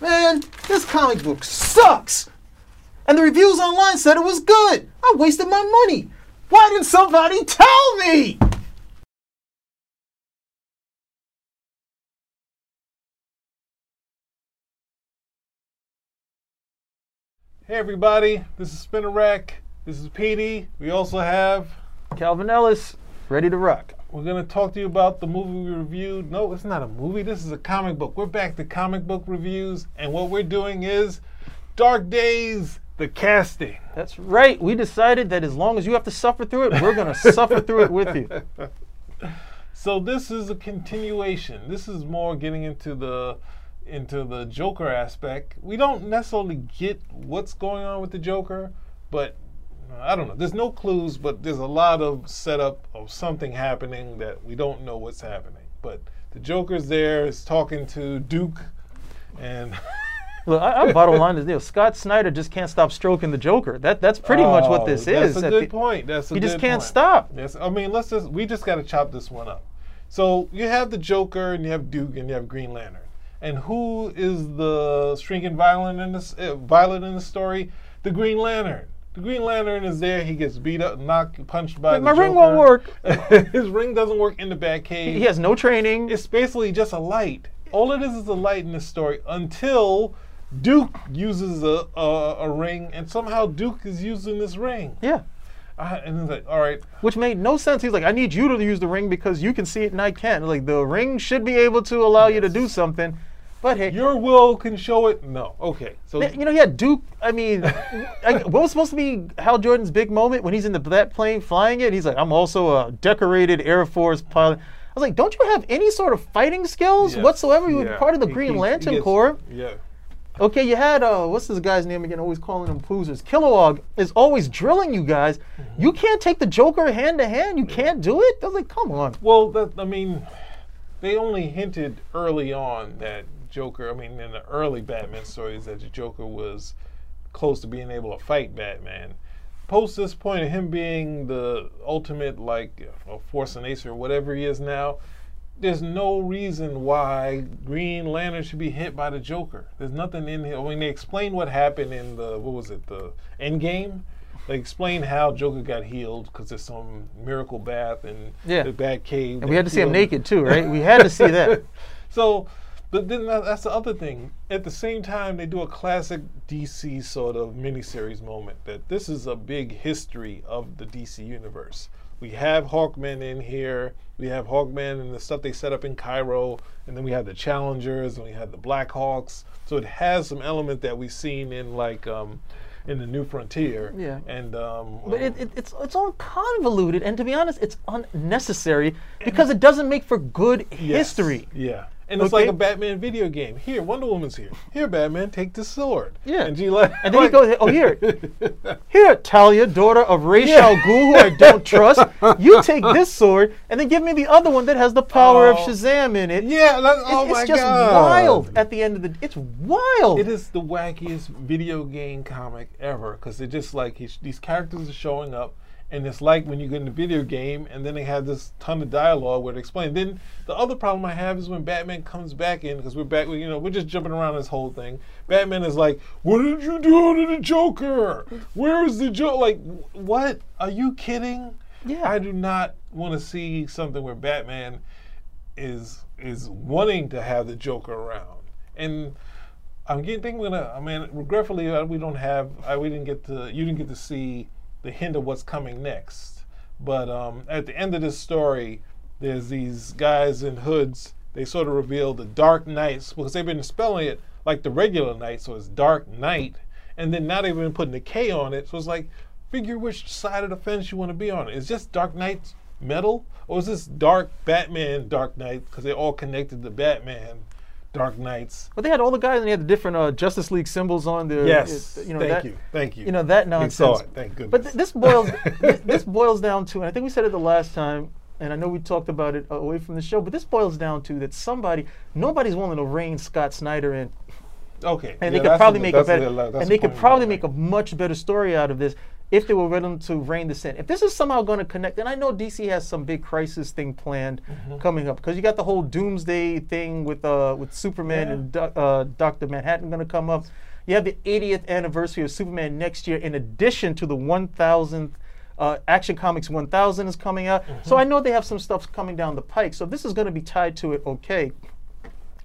Man, this comic book sucks. And the reviews online said it was good. I wasted my money. Why didn't somebody tell me? Hey everybody, this is Spinner Rack. This is Petey. We also have Calvin Ellis, ready to rock. We're gonna talk to you about the movie we reviewed. No, it's not a movie. This is a comic book. We're back to comic book reviews, and what we're doing is Dark Days, the casting. That's right. We decided that as long as you have to suffer through it, we're going to suffer through it with you. So this is a continuation. This is more getting into the into the Joker aspect. We don't necessarily get what's going on with the Joker, but I don't know. There's no clues, but there's a lot of setup of something happening that we don't know what's happening. But the Joker's there, is talking to Duke, and Look, I, I bottom line is, know, Scott Snyder just can't stop stroking the Joker. That that's pretty much what this Oh, is. That's a good the- point. That's a good point. He just can't point. stop. Yes, I mean, let's just we just got to chop this one up. So you have the Joker, and you have Duke, and you have Green Lantern. And who is the shrinking violet in this uh, violet in the story? The Green Lantern. The Green Lantern is there. He gets beat up, knocked, punched by My the ring won't work. His ring doesn't work in the Batcave. He has no training. It's basically just a light. All it is is a light in this story until Duke uses a, a, a ring, and somehow Duke is using this ring. yeah. I, and it's like, all right, Which made no sense. He's like, I need you to use the ring because you can see it and I can't. Like the ring should be able to allow you to do something. But hey, your will can show it. No, okay. So you know, he had Duke. I mean, I, what was supposed to be Hal Jordan's big moment when he's in the that plane flying it? He's like, I'm also a decorated Air Force pilot. I was like, don't you have any sort of fighting skills Yes, whatsoever? You were yeah. part of the He- Green he Lantern gets- Corps. Yeah. Okay, you had uh, what's this guy's name again? Always calling him poozers. Kilowog is always drilling you guys. Mm-hmm. You can't take the Joker hand to hand. You can't do it. I was like, come on. Well, that I mean, they only hinted early on that Joker. I mean, in the early Batman stories, that the Joker was close to being able to fight Batman. Post this point of him being the ultimate like uh, Force and Ace or whatever he is now, there's no reason why Green Lantern should be hit by the Joker. There's nothing in here. I mean, they explained what happened in the what was it, the Endgame. They explained how Joker got healed because there's some miracle bath and Yeah. the Bat Cave. And we had to see him naked too, right? We had to see that. So, but then that- that's the other thing. At the same time, they do a classic DC sort of miniseries moment that this is a big history of the DC universe. We have Hawkman in here. We have Hawkman and the stuff they set up in Cairo, and then we have the Challengers and we have the Blackhawks. So it has some element that we've seen in like um, in the New Frontier. Yeah. And um, But it, it, it's it's all convoluted, and to be honest, it's unnecessary because it doesn't make for good Yes. history. Yeah. And it's Okay. like a Batman video game. Here, Wonder Woman's here. Here, Batman, take the sword. Yeah. And like, And then he goes, "Oh here, here, Talia, daughter of Ra's Yeah. al Ghul, who I don't trust. You take this sword, and then give me the other one that has the power of Oh. Shazam in it. Yeah, that, oh it's my just god. wild at the end of the. It's wild. It is the wackiest video game comic ever because it's just like he's, these characters are showing up, and it's like when you get in the video game, and then they have this ton of dialogue where they explain. Then the other problem I have is when Batman comes back in because we're back, you know, we're just jumping around this whole thing. Batman is like, "What did you do to the Joker? Where is the Joker? Like, what? Are you kidding? Yeah. I do not want to see something where Batman is is wanting to have the Joker around. And I'm getting think we're gonna. I mean, regretfully, uh, we don't have. I, we didn't get to. You didn't get to see the hint of what's coming next. But um, at the end of this story, there's these guys in hoods. They sort of reveal the Dark Knights because they've been spelling it like the regular night, so it's Dark Knight. And then now they've been putting the K on it, so it's like figure which side of the fence you want to be on. Is just Dark Knight metal, or is this Dark Batman Dark Knight because they're all connected to Batman Dark Knights? but they had all the guys, and they had the different uh, Justice League symbols on the. Yes, uh, you know thank that, you, thank you. You know that nonsense. We saw it, thank goodness. But th- this boils th- this boils down to, and I think we said it the last time, and I know we talked about it uh, away from the show, but this boils down to that somebody, nobody's willing to rein Scott Snyder in, okay, and yeah, they could probably the- make a better, that's and they could probably make a much better story out of this if they were willing to rein this in. If this is somehow going to connect, and I know DC has some big crisis thing planned Mm-hmm. coming up because you got the whole Doomsday thing with uh with Superman Yeah. and Do- uh, Doctor Manhattan going to come up. You have the 80th anniversary of Superman next year, in addition to the 1,000th. Uh, Action Comics 1000 is coming out, so I know they have some stuff coming down the pike. So this is going to be tied to it, okay?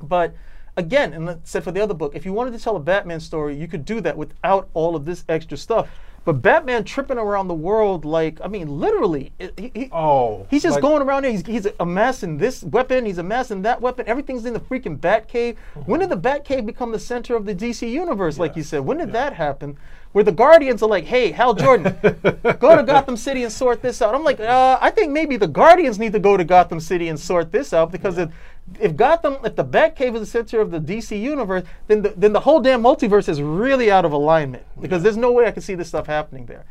But again, and said for the other book, if you wanted to tell a Batman story, you could do that without all of this extra stuff. But Batman tripping around the world, like, I mean, literally, he, he- Oh, he's just like- going around there. He's, he's amassing this weapon, he's amassing that weapon. Everything's in the freaking Batcave. When did the Batcave become the center of the DC universe, like you said? When did that happen? Where the Guardians are like, hey, Hal Jordan, go to Gotham City and sort this out. I'm like, uh, I think maybe the Guardians need to go to Gotham City and sort this out because if, if Gotham, if the Batcave is the center of the DC universe, then the, then the whole damn multiverse is really out of alignment because there's no way I can see this stuff happening there.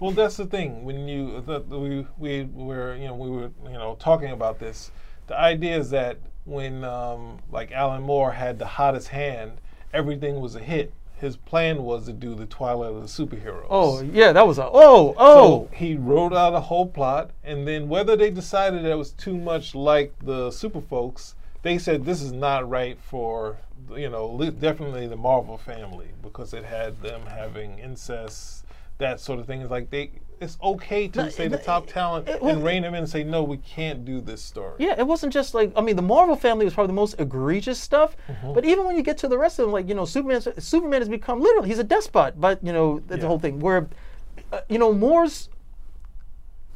Well, that's the thing. When you that we we were you know we were you know talking about this, the idea is that when um, like Alan Moore had the hottest hand, everything was a hit. His plan was to do the Twilight of the Superheroes. Oh yeah, that was a oh oh. So he wrote out a whole plot, and then whether they decided that it was too much like the Super Folks, they said this is not right for you know definitely the Marvel family because it had them having incest, that sort of thing. It's like they it's okay to No, say the it- top talent it- well, and rein them in and say no, we can't do this story. Yeah, it wasn't just like I mean, the Marvel family was probably the most egregious stuff. But even when you get to the rest of them, like you know, Superman, Superman has become literally he's a despot. But you know, that's the Yeah. whole thing. Where, uh, you know, Moore's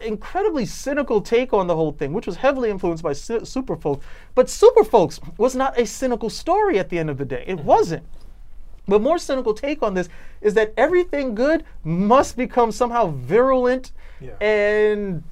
incredibly cynical take on the whole thing, which was heavily influenced by Folks. But Super Folks was not a cynical story at the end of the day. It wasn't. But more cynical take on this is that everything good must become somehow virulent Yeah. and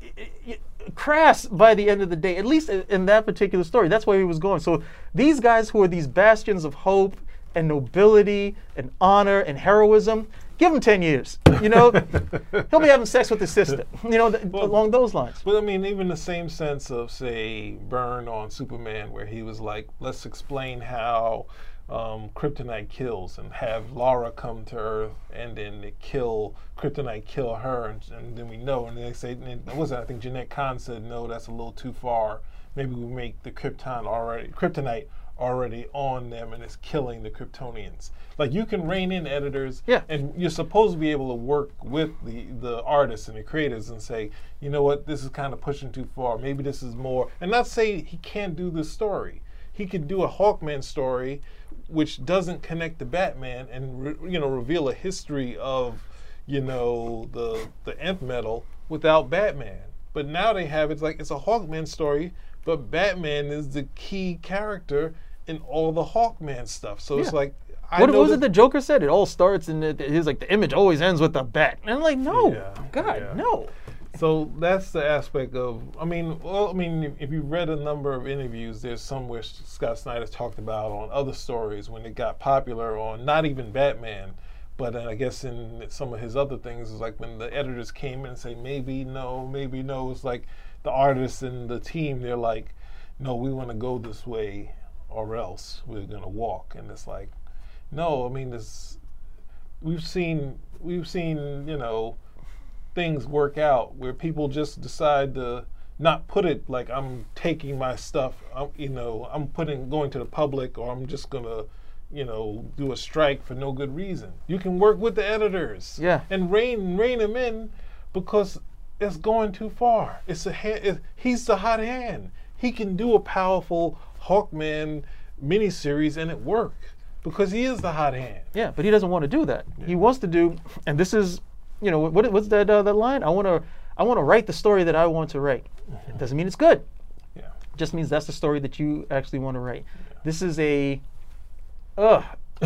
y- y- crass by the end of the day, at least in in that particular story. That's where he was going. So these guys who are these bastions of hope and nobility and honor and heroism, give him 10 years. You know, he'll be having sex with his sister, you know, th- Well, along those lines. But I mean, even the same sense of, say, Byrne on Superman, where he was like, let's explain how um, Kryptonite kills and have Lara come to Earth and then they kill, Kryptonite kill her, and, and then we know. And they say, and it wasn't, I think Jenette Kahn said, no, that's a little too far. Maybe we make the Krypton already, Kryptonite already on them and it's killing the Kryptonians. Like you can rein in editors Yeah. and you're supposed to be able to work with the the artists and the creators and say, you know what, this is kind of pushing too far. Maybe this is more, and not say he can't do this story. He could do a Hawkman story, which doesn't connect to Batman and re, you know reveal a history of, you know, the the nth metal without Batman. But now they have it's like it's a Hawkman story, but Batman is the key character in all the Hawkman stuff. So it's like. I What, what was it the Joker said? It all starts and it, he's like, the image always ends with a bat. And I'm like, no, Yeah, God, yeah. no. So that's the aspect of. I mean, well, I mean, if, you've read a number of interviews, there's some where Scott Snyder talked about on other stories when it got popular on not even Batman, but I guess in some of his other things is like when the editors came in and say maybe no, maybe no. It's like the artists and the team. They're like, no, we want to go this way, or else we're gonna walk. And it's like, no, I mean, this we've seen we've seen you know things work out where people just decide to not put it like I'm taking my stuff, I'm, you know, I'm putting going to the public, or I'm just gonna, you know, do a strike for no good reason. You can work with the editors, Yeah. and rein rein them in because it's going too far. It's a ha- it, he's the hot hand. He can do a powerful Hawkman miniseries and it work because he is the hot hand. Yeah, but he doesn't want to do that. He wants to do, and this is, you know, what, what's that uh, that line? I want to, I want to write the story that I want to write. It doesn't mean it's good. Yeah. It just means that's the story that you actually want to write. This is a, ugh.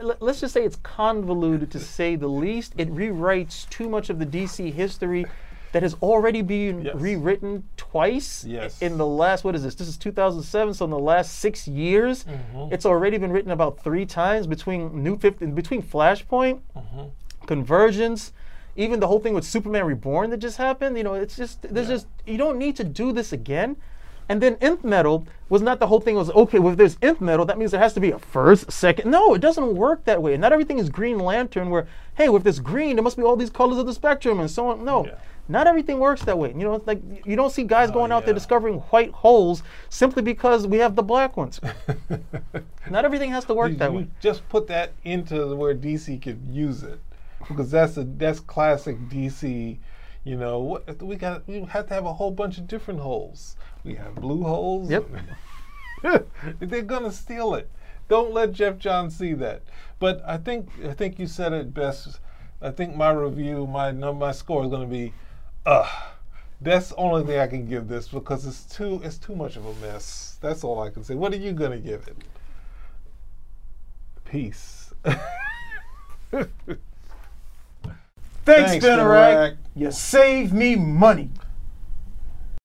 Let- Let's just say it's convoluted to say the least. It rewrites too much of the DC history that has already been Yes. rewritten twice Yes. in the last what is this? This is 2007, so in the last six years, Mm-hmm. it's already been written about three times between New 50, between Flashpoint, Mm-hmm. Convergence, even the whole thing with Superman Reborn that just happened. You know, it's just there's Yeah. just you don't need to do this again. And then nth metal was not the whole thing. Was okay. Well, if there's nth metal, that means there has to be a first, second. No, it doesn't work that way. Not everything is Green Lantern. Where hey, with this green, there must be all these colors of the spectrum and so on. No. Yeah. Not everything works that way. You know, like you don't see guys oh, going out there Oh, discovering white holes simply because we have the black ones. Not everything has to work You- that you way. Just put that into where DC could use it, because that's a that's classic DC. You know, what, we got we have to have a whole bunch of different holes. We have blue holes. Yep. They're gonna steal it. Don't let Jeff John see that. But I think I think you said it best. I think my review, my my score is gonna be, uh that's the only thing I can give this because it's too it's too much of a mess. That's all I can say. What are you gonna give it? Peace. Thanks, Thanks. Spinnerack. You saved me money.